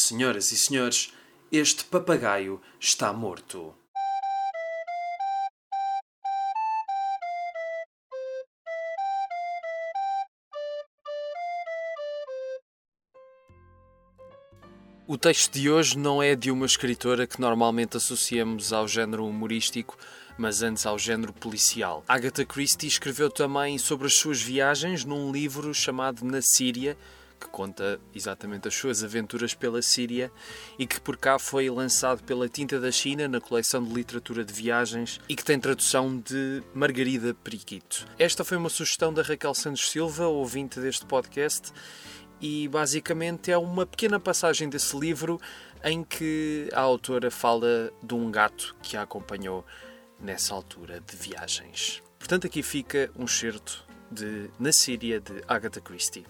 Senhoras e senhores, este papagaio está morto. O texto de hoje não é de uma escritora que normalmente associamos ao género humorístico, mas antes ao género policial. Agatha Christie escreveu também sobre as suas viagens num livro chamado Na Síria, que conta exatamente as suas aventuras pela Síria e que por cá foi lançado pela Tinta da China na coleção de literatura de viagens e que tem tradução de Margarida Periquito. Esta foi uma sugestão da Raquel Santos Silva, ouvinte deste podcast, e basicamente é uma pequena passagem desse livro em que a autora fala de um gato que a acompanhou nessa altura de viagens. Portanto, aqui fica um certo de Na Síria de Agatha Christie.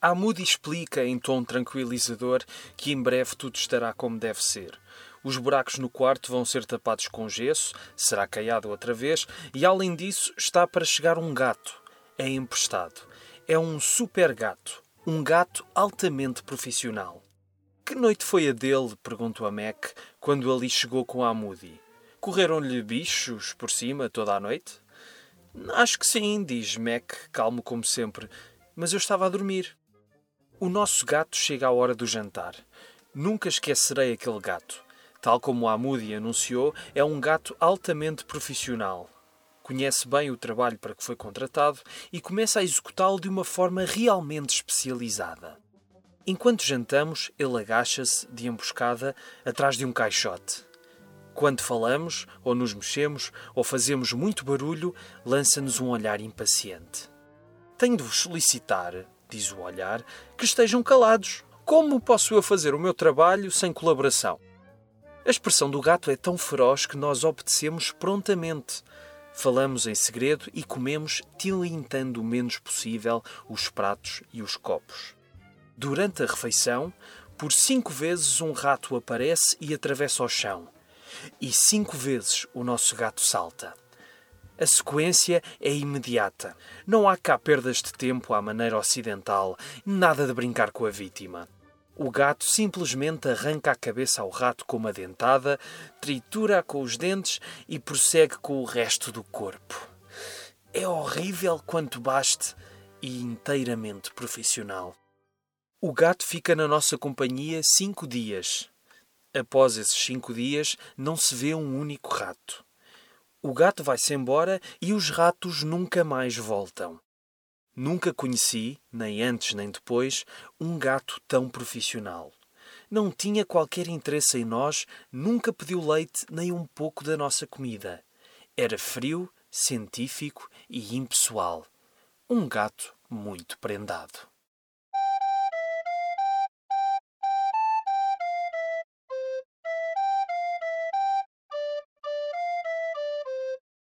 A Moody explica em tom tranquilizador que em breve tudo estará como deve ser. Os buracos no quarto vão ser tapados com gesso, será caiado outra vez, e além disso está para chegar um gato, é emprestado. É um super gato. Um gato altamente profissional. Que noite foi a dele? perguntou a Mac quando ali chegou com a Moody. Correram-lhe bichos por cima toda a noite? Acho que sim, diz Mac, calmo como sempre. Mas eu estava a dormir. O nosso gato chega à hora do jantar. Nunca esquecerei aquele gato. Tal como a Moody anunciou, é um gato altamente profissional conhece bem o trabalho para que foi contratado e começa a executá-lo de uma forma realmente especializada. Enquanto jantamos, ele agacha-se, de emboscada, atrás de um caixote. Quando falamos, ou nos mexemos, ou fazemos muito barulho, lança-nos um olhar impaciente. Tenho de vos solicitar, diz o olhar, que estejam calados. Como posso eu fazer o meu trabalho sem colaboração? A expressão do gato é tão feroz que nós obedecemos prontamente, Falamos em segredo e comemos tilintando o menos possível os pratos e os copos. Durante a refeição, por cinco vezes um rato aparece e atravessa o chão. E cinco vezes o nosso gato salta. A sequência é imediata. Não há cá perdas de tempo à maneira ocidental, nada de brincar com a vítima. O gato simplesmente arranca a cabeça ao rato com uma dentada, tritura-a com os dentes e prossegue com o resto do corpo. É horrível quanto baste e inteiramente profissional. O gato fica na nossa companhia cinco dias. Após esses cinco dias, não se vê um único rato. O gato vai-se embora e os ratos nunca mais voltam. Nunca conheci, nem antes nem depois, um gato tão profissional. Não tinha qualquer interesse em nós, nunca pediu leite nem um pouco da nossa comida. Era frio, científico e impessoal. Um gato muito prendado.